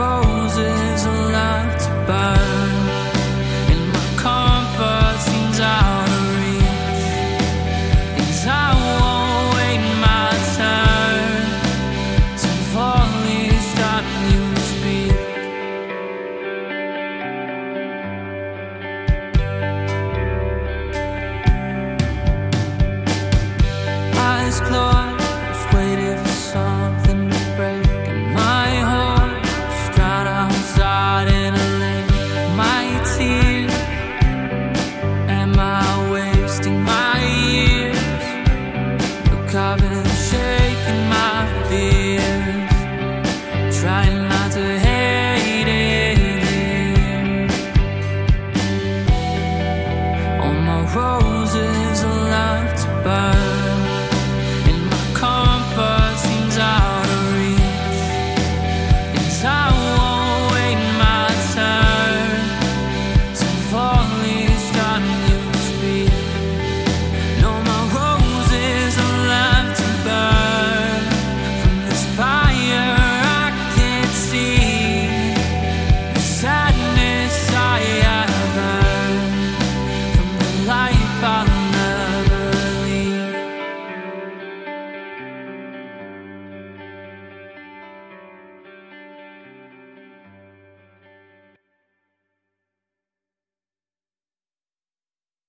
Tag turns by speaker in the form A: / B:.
A: roses are left to burn, and my comfort seems out of I won't wait my turn to fall. I've been shaking my fears, trying.